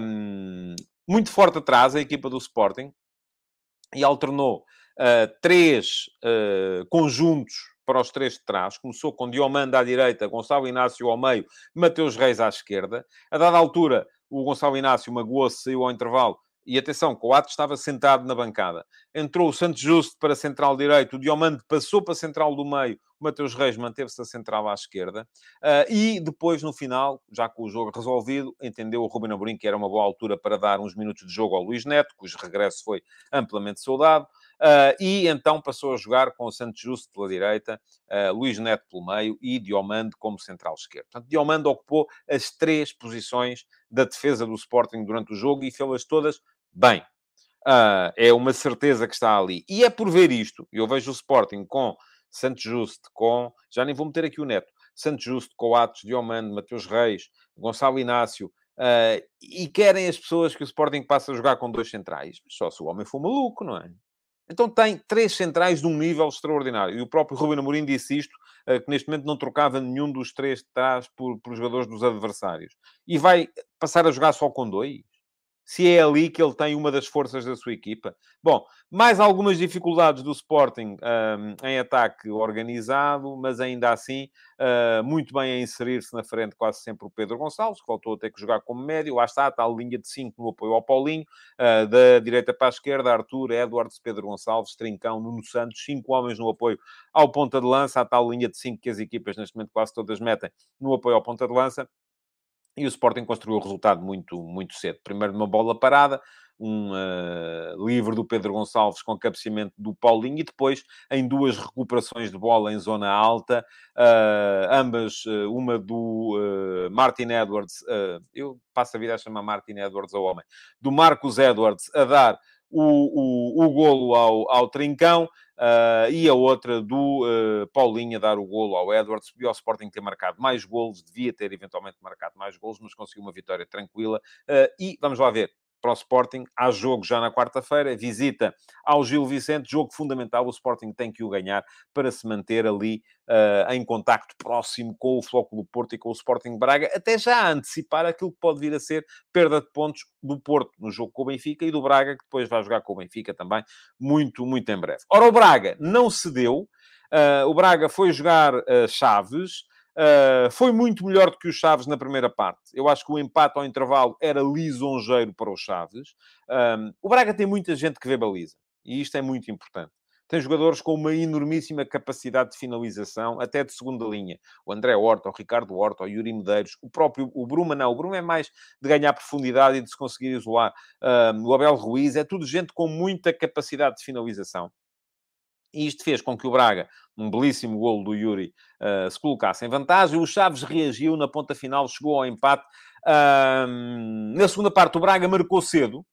Um, muito forte atrás a equipa do Sporting e alternou uh, três conjuntos para os três de trás. Começou com Diomanda à direita, Gonçalo Inácio ao meio, Mateus Reis à esquerda. A dada altura, o Gonçalo Inácio magoou-se, saiu ao intervalo e atenção, Coates estava sentado na bancada. Entrou o Santos Justo para central direito, o Diomande passou para central do meio, o Mateus Reis manteve-se a central à esquerda. Uh, e depois, no final, já com o jogo resolvido, entendeu o Ruben Amorim que era uma boa altura para dar uns minutos de jogo ao Luís Neto, cujo regresso foi amplamente saudado. Uh, e então passou a jogar com o Santos Justo pela direita, uh, Luís Neto pelo meio e Diomande como central esquerdo. Portanto, Diomande ocupou as três posições da defesa do Sporting durante o jogo e fez-las todas bem. Uh, é uma certeza que está ali. E é por ver isto, eu vejo o Sporting com Santos Justo, com... Já nem vou meter aqui o Neto. Santos Justo, Coates, Diomande, Mateus Reis, Gonçalo Inácio, Uh, e querem as pessoas que o Sporting passe a jogar com dois centrais. Só se o homem for maluco, não é? Então tem três centrais de um nível extraordinário. E o próprio Ruben Amorim disse isto, uh, que neste momento não trocava nenhum dos três de trás por, por jogadores dos adversários. E vai passar a jogar só com dois? Se é ali que ele tem uma das forças da sua equipa. Bom, mais algumas dificuldades do Sporting um, em ataque organizado, mas ainda assim uh, muito bem a inserir-se na frente quase sempre o Pedro Gonçalves, que voltou a ter que jogar como médio. Lá está a tal linha de 5 no apoio ao Paulinho, uh, da direita para a esquerda, Arthur, Edwards, Pedro Gonçalves, Trincão, Nuno Santos, cinco homens no apoio ao ponta de lança, a tal linha de 5 que as equipas neste momento quase todas metem no apoio ao ponta de lança. E o Sporting construiu o resultado muito, muito cedo. Primeiro uma bola parada, um uh, livre do Pedro Gonçalves com cabeceamento do Paulinho e depois em duas recuperações de bola em zona alta, uh, ambas, uh, uma do Martin Edwards, eu passo a vida a chamar Martin Edwards ao homem, do Marcos Edwards a dar o, o, o golo ao, ao Trincão, Uh, e a outra do uh, Paulinho a dar o golo ao Edwards. Subiu ao Sporting ter marcado mais golos, devia ter eventualmente marcado mais golos, mas conseguiu uma vitória tranquila. Uh, e vamos lá ver, para o Sporting. Há jogo já na quarta-feira, visita ao Gil Vicente, jogo fundamental. O Sporting tem que o ganhar para se manter ali uh, em contacto próximo com o Flóculo Porto e com o Sporting Braga, até já antecipar aquilo que pode vir a ser perda de pontos do Porto no jogo com o Benfica e do Braga, que depois vai jogar com o Benfica também, muito, muito em breve. Ora, o Braga não cedeu. Uh, o Braga foi jogar uh, Chaves, Uh, foi muito melhor do que o Chaves na primeira parte. Eu acho que o empate ao intervalo era lisonjeiro para o Chaves. Um, o Braga tem muita gente que vê baliza. E isto é muito importante. Tem jogadores com uma enormíssima capacidade de finalização, até de segunda linha. O André Horta, o Ricardo Horta, o Yuri Medeiros, o próprio o Bruma não. O Bruma é mais de ganhar profundidade e de se conseguir isolar. Um, o Abel Ruiz, é tudo gente com muita capacidade de finalização. E isto fez com que o Braga, um belíssimo golo do Yuri, uh, se colocasse em vantagem. O Chaves reagiu na ponta final, chegou ao empate. Na segunda parte, o Braga marcou cedo,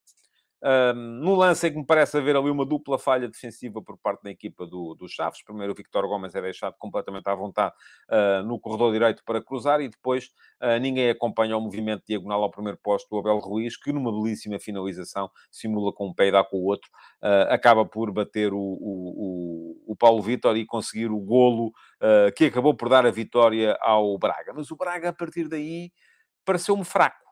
no lance é que me parece haver ali uma dupla falha defensiva por parte da equipa do, do Chaves. Primeiro, o Victor Gomes é deixado completamente à vontade uh, no corredor direito para cruzar e depois uh, ninguém acompanha o movimento diagonal ao primeiro posto do Abel Ruiz, que numa belíssima finalização simula com um pé e dá com o outro, uh, acaba por bater o, o, o, o Paulo Vitor e conseguir o golo que acabou por dar a vitória ao Braga. Mas o Braga, a partir daí, pareceu-me fraco.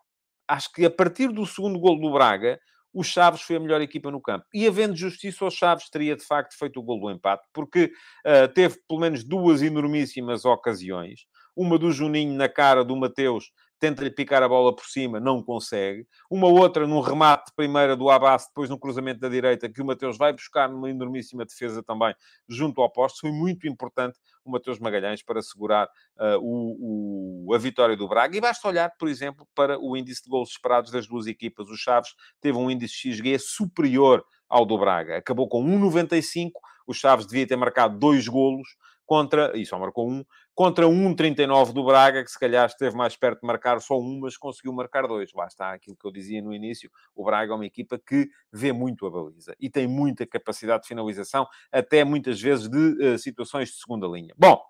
Acho que a partir do segundo golo do Braga, o Chaves foi a melhor equipa no campo. E havendo justiça, o Chaves teria de facto feito o gol do empate, porque uh, teve pelo menos duas enormíssimas ocasiões. Uma do Juninho na cara do Mateus, tenta-lhe picar a bola por cima, não consegue. Uma outra num remate de primeira do Abbas, depois no cruzamento da direita, que o Mateus vai buscar numa enormíssima defesa também junto ao posto. Foi muito importante o Mateus Magalhães para segurar uh, o, o, a vitória do Braga. E basta olhar, por exemplo, para o índice de gols esperados das duas equipas. O Chaves teve um índice XG superior ao do Braga. Acabou com 1,95. O Chaves devia ter marcado dois golos contra, e só marcou um, contra 1,39 do Braga, que se calhar esteve mais perto de marcar só um, mas conseguiu marcar dois. Lá está aquilo que eu dizia no início. O Braga é uma equipa que vê muito a baliza e tem muita capacidade de finalização, até muitas vezes de uh, situações de segunda linha. Bom,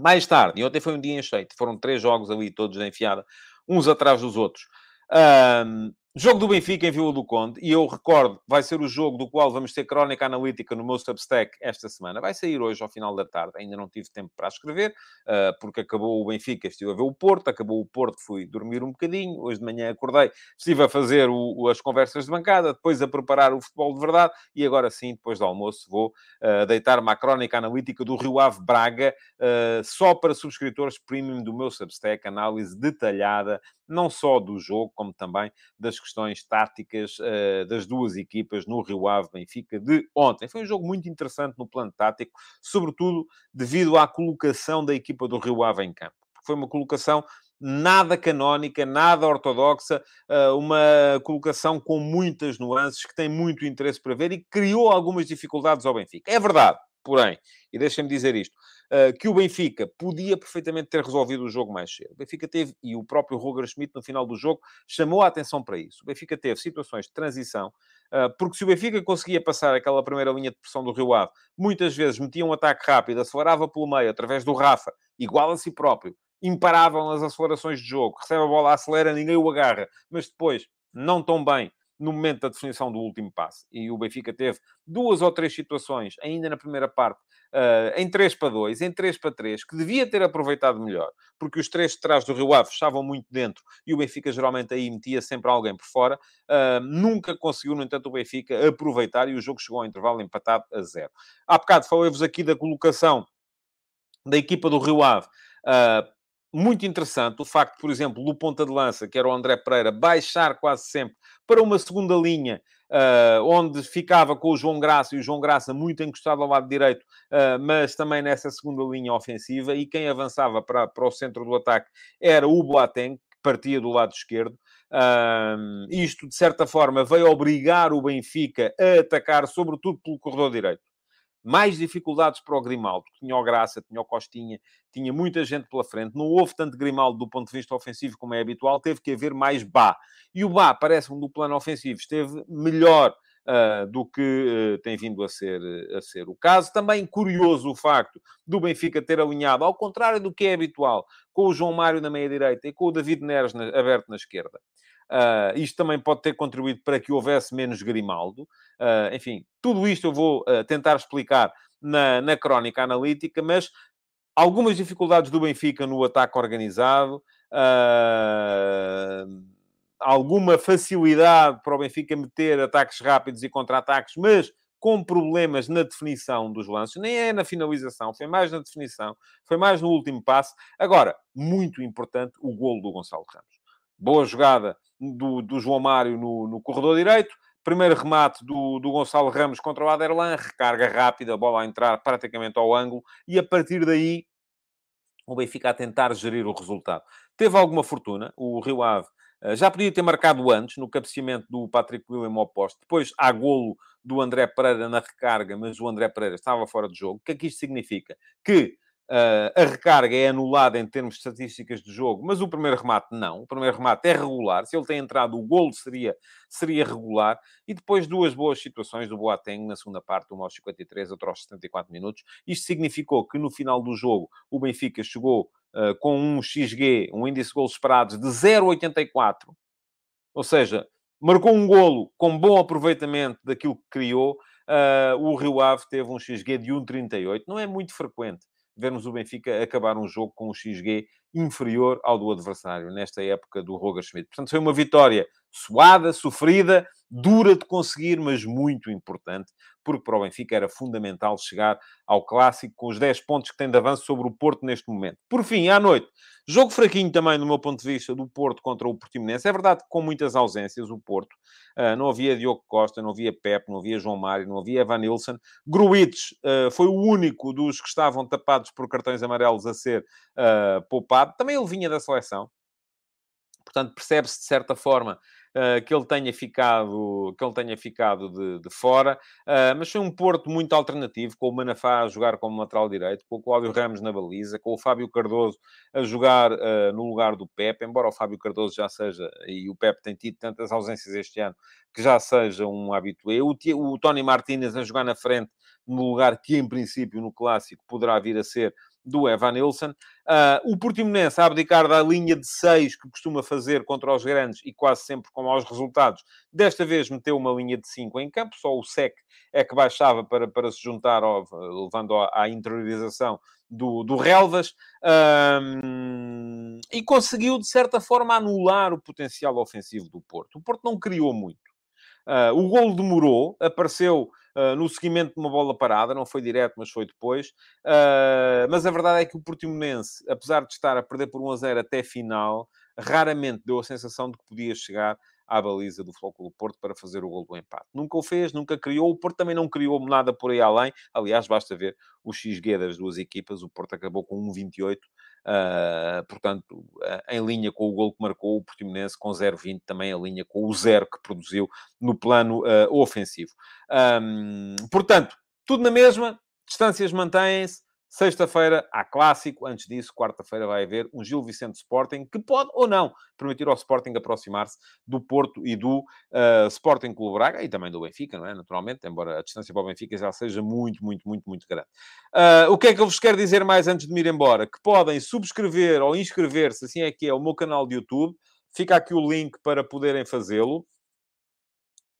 mais tarde, e ontem foi um dia encheito, foram três jogos ali todos na enfiada, uns atrás dos outros. Um, Jogo do Benfica em Vila do Conde, e eu recordo, vai ser o jogo do qual vamos ter crónica analítica no meu Substack esta semana. Vai sair hoje ao final da tarde, ainda não tive tempo para escrever, uh, porque acabou o Benfica, estive a ver o Porto, acabou o Porto, fui dormir um bocadinho, hoje de manhã acordei, estive a fazer o, as conversas de bancada, depois a preparar o futebol de verdade, e agora sim, depois do almoço, vou uh, deitar uma crónica analítica do Rio Ave Braga, uh, só para subscritores premium do meu Substack, análise detalhada, não só do jogo, como também das questões táticas uh, das duas equipas no Rio Ave Benfica de ontem. Foi um jogo muito interessante no plano tático, sobretudo devido à colocação da equipa do Rio Ave em campo. Foi uma colocação nada canónica, nada ortodoxa, eh, uma colocação com muitas nuances, que tem muito interesse para ver e criou algumas dificuldades ao Benfica. É verdade, porém, e deixem-me dizer isto, uh, que o Benfica podia perfeitamente ter resolvido o jogo mais cedo. O Benfica teve, e o próprio Roger Schmidt no final do jogo chamou a atenção para isso. O Benfica teve situações de transição, uh, porque se o Benfica conseguia passar aquela primeira linha de pressão do Rio Ave, muitas vezes metia um ataque rápido, acelerava pelo meio através do Rafa, igual a si próprio, imparável nas acelerações de jogo. Recebe a bola, acelera, ninguém o agarra. Mas depois, não tão bem no momento da definição do último passe. E o Benfica teve duas ou três situações, ainda na primeira parte, uh, em 3 para 2, em 3 para 3, que devia ter aproveitado melhor, porque os três de trás do Rio Ave estavam muito dentro e o Benfica geralmente aí metia sempre alguém por fora. Uh, nunca conseguiu, no entanto, o Benfica aproveitar e o jogo chegou ao intervalo empatado a zero. Há bocado falei-vos aqui da colocação da equipa do Rio Ave. Uh, muito interessante o facto, por exemplo, do ponta de lança, que era o André Pereira, baixar quase sempre para uma segunda linha, uh, onde ficava com o João Graça, e o João Graça muito encostado ao lado direito, uh, mas também nessa segunda linha ofensiva, e quem avançava para, para o centro do ataque era o Boateng, que partia do lado esquerdo. Uh, isto, de certa forma, veio obrigar o Benfica a atacar, sobretudo pelo corredor direito mais dificuldades para o Grimaldo, que tinha o Graça, tinha o Costinha, tinha muita gente pela frente. Não houve tanto Grimaldo do ponto de vista ofensivo como é habitual, teve que haver mais Bá. E o Bá, parece-me, do plano ofensivo, esteve melhor uh, do que uh, tem vindo a ser, a ser o caso. Também curioso o facto do Benfica ter alinhado, ao contrário do que é habitual, com o João Mário na meia-direita e com o David Neres na, aberto na esquerda. Uh, isto também pode ter contribuído para que houvesse menos Grimaldo. Uh, enfim, tudo isto eu vou uh, tentar explicar na, na crónica analítica, mas algumas dificuldades do Benfica no ataque organizado, alguma facilidade para o Benfica meter ataques rápidos e contra-ataques, mas com problemas na definição dos lances, nem é na finalização, foi mais na definição, foi mais no último passe. Agora, muito importante, o golo do Gonçalo Ramos. Boa jogada do, do João Mário no, no corredor direito. Primeiro remate do, do Gonçalo Ramos contra o Aderlan, recarga rápida, a bola a entrar praticamente ao ângulo, e a partir daí o Benfica a tentar gerir o resultado. Teve alguma fortuna, o Rio Ave eh, já podia ter marcado antes, no cabeceamento do Patrick William ao. Depois há golo do André Pereira na recarga, mas o André Pereira estava fora de jogo. O que é que isto significa? Que a recarga é anulada em termos de estatísticas de jogo, mas o primeiro remate não. O primeiro remate é regular. Se ele tem entrado, o golo seria, seria regular. E depois duas boas situações do Boateng na segunda parte, uma aos 53, outra aos 74 minutos. Isto significou que no final do jogo o Benfica chegou uh, com um XG, um índice de golos esperados de 0,84. Ou seja, marcou um golo com bom aproveitamento daquilo que criou. Uh, o Rio Ave teve um XG de 1,38. Não é muito frequente vermos o Benfica acabar um jogo com um XG inferior ao do adversário, nesta época do Roger Schmidt. Portanto, foi uma vitória suada, sofrida, dura de conseguir, mas muito importante, porque para o Benfica era fundamental chegar ao clássico com os 10 pontos que tem de avanço sobre o Porto neste momento. Por fim, à noite, jogo fraquinho também, do meu ponto de vista, do Porto contra o Portimonense. É verdade que com muitas ausências, o Porto. Uh, não havia Diogo Costa, não havia Pep, não havia João Mário, não havia Evan Nilsson. Gruitch uh, foi o único dos que estavam tapados por cartões amarelos a ser uh, poupado. Também ele vinha da seleção. Portanto, percebe-se de certa forma uh, que ele tenha ficado, que ele tenha ficado de, de fora. Uh, mas foi um Porto muito alternativo, com o Manafá a jogar como lateral direito, com o Cláudio Ramos na baliza, com o Fábio Cardoso a jogar uh, no lugar do Pepe, embora o Fábio Cardoso já seja, e o Pepe tem tido tantas ausências este ano, que já seja um habitué. O, o Tony Martínez a jogar na frente, no lugar que, em princípio, no clássico, poderá vir a ser do Evan Nilsson. Uh, o Portimonense a abdicar da linha de 6 que costuma fazer contra os grandes e quase sempre com maus resultados. Desta vez meteu uma linha de 5 em campo, só o SEC é que baixava para, para se juntar, levando à interiorização do, do Relvas. Um, e conseguiu, de certa forma, anular o potencial ofensivo do Porto. O Porto não criou muito. Uh, o golo demorou, apareceu uh, no seguimento de uma bola parada, não foi direto, mas foi depois. Uh, mas a verdade é que o Portimonense, apesar de estar a perder por 1 a 0 até final, raramente deu a sensação de que podia chegar à baliza do Flóculo Porto para fazer o gol do empate. Nunca o fez, nunca criou. O Porto também não criou nada por aí além. Aliás, basta ver o XG das duas equipas. O Porto acabou com 1,28 Uh, portanto, uh, em linha com o gol que marcou o Portimonense com 0,20, também em linha com o zero que produziu no plano uh, ofensivo. Um, portanto, tudo na mesma, distâncias mantêm-se, Sexta-feira há clássico. Antes disso, quarta-feira vai haver um Gil Vicente Sporting, que pode ou não permitir ao Sporting aproximar-se do Porto e do uh, Sporting Clube Braga e também do Benfica, não é? Naturalmente, embora a distância para o Benfica já seja muito, muito, muito, muito grande. Uh, o que é que eu vos quero dizer mais antes de me ir embora? Que podem subscrever ou inscrever-se, assim é que é, o meu canal de YouTube. Fica aqui o link para poderem fazê-lo.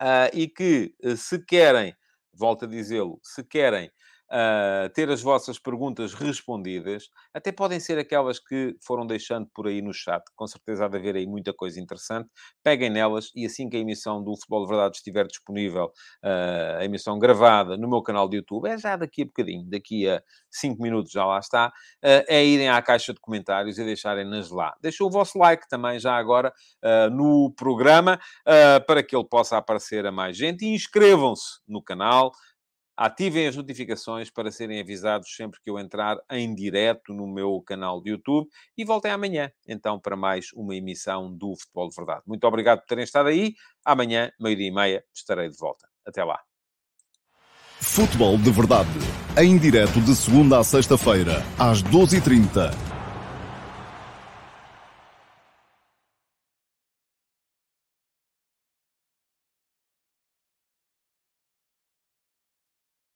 Uh, e que, se querem, volto a dizê-lo, se querem uh, ter as vossas perguntas respondidas. Até podem ser aquelas que foram deixando por aí no chat. Com certeza há de haver aí muita coisa interessante. Peguem nelas e assim que a emissão do Futebol de Verdade estiver disponível, uh, a emissão gravada no meu canal de YouTube, é já daqui a bocadinho, daqui a 5 minutos já lá está, uh, é irem à caixa de comentários e deixarem-nas lá. Deixem o vosso like também já agora no programa para que ele possa aparecer a mais gente e inscrevam-se no canal ativem as notificações para serem avisados sempre que eu entrar em direto no meu canal de YouTube e voltem amanhã, então, para mais uma emissão do Futebol de Verdade. Muito obrigado por terem estado aí. Amanhã, meio-dia e meia, estarei de volta. Até lá. Futebol de Verdade, em direto de segunda a sexta-feira, às 12h30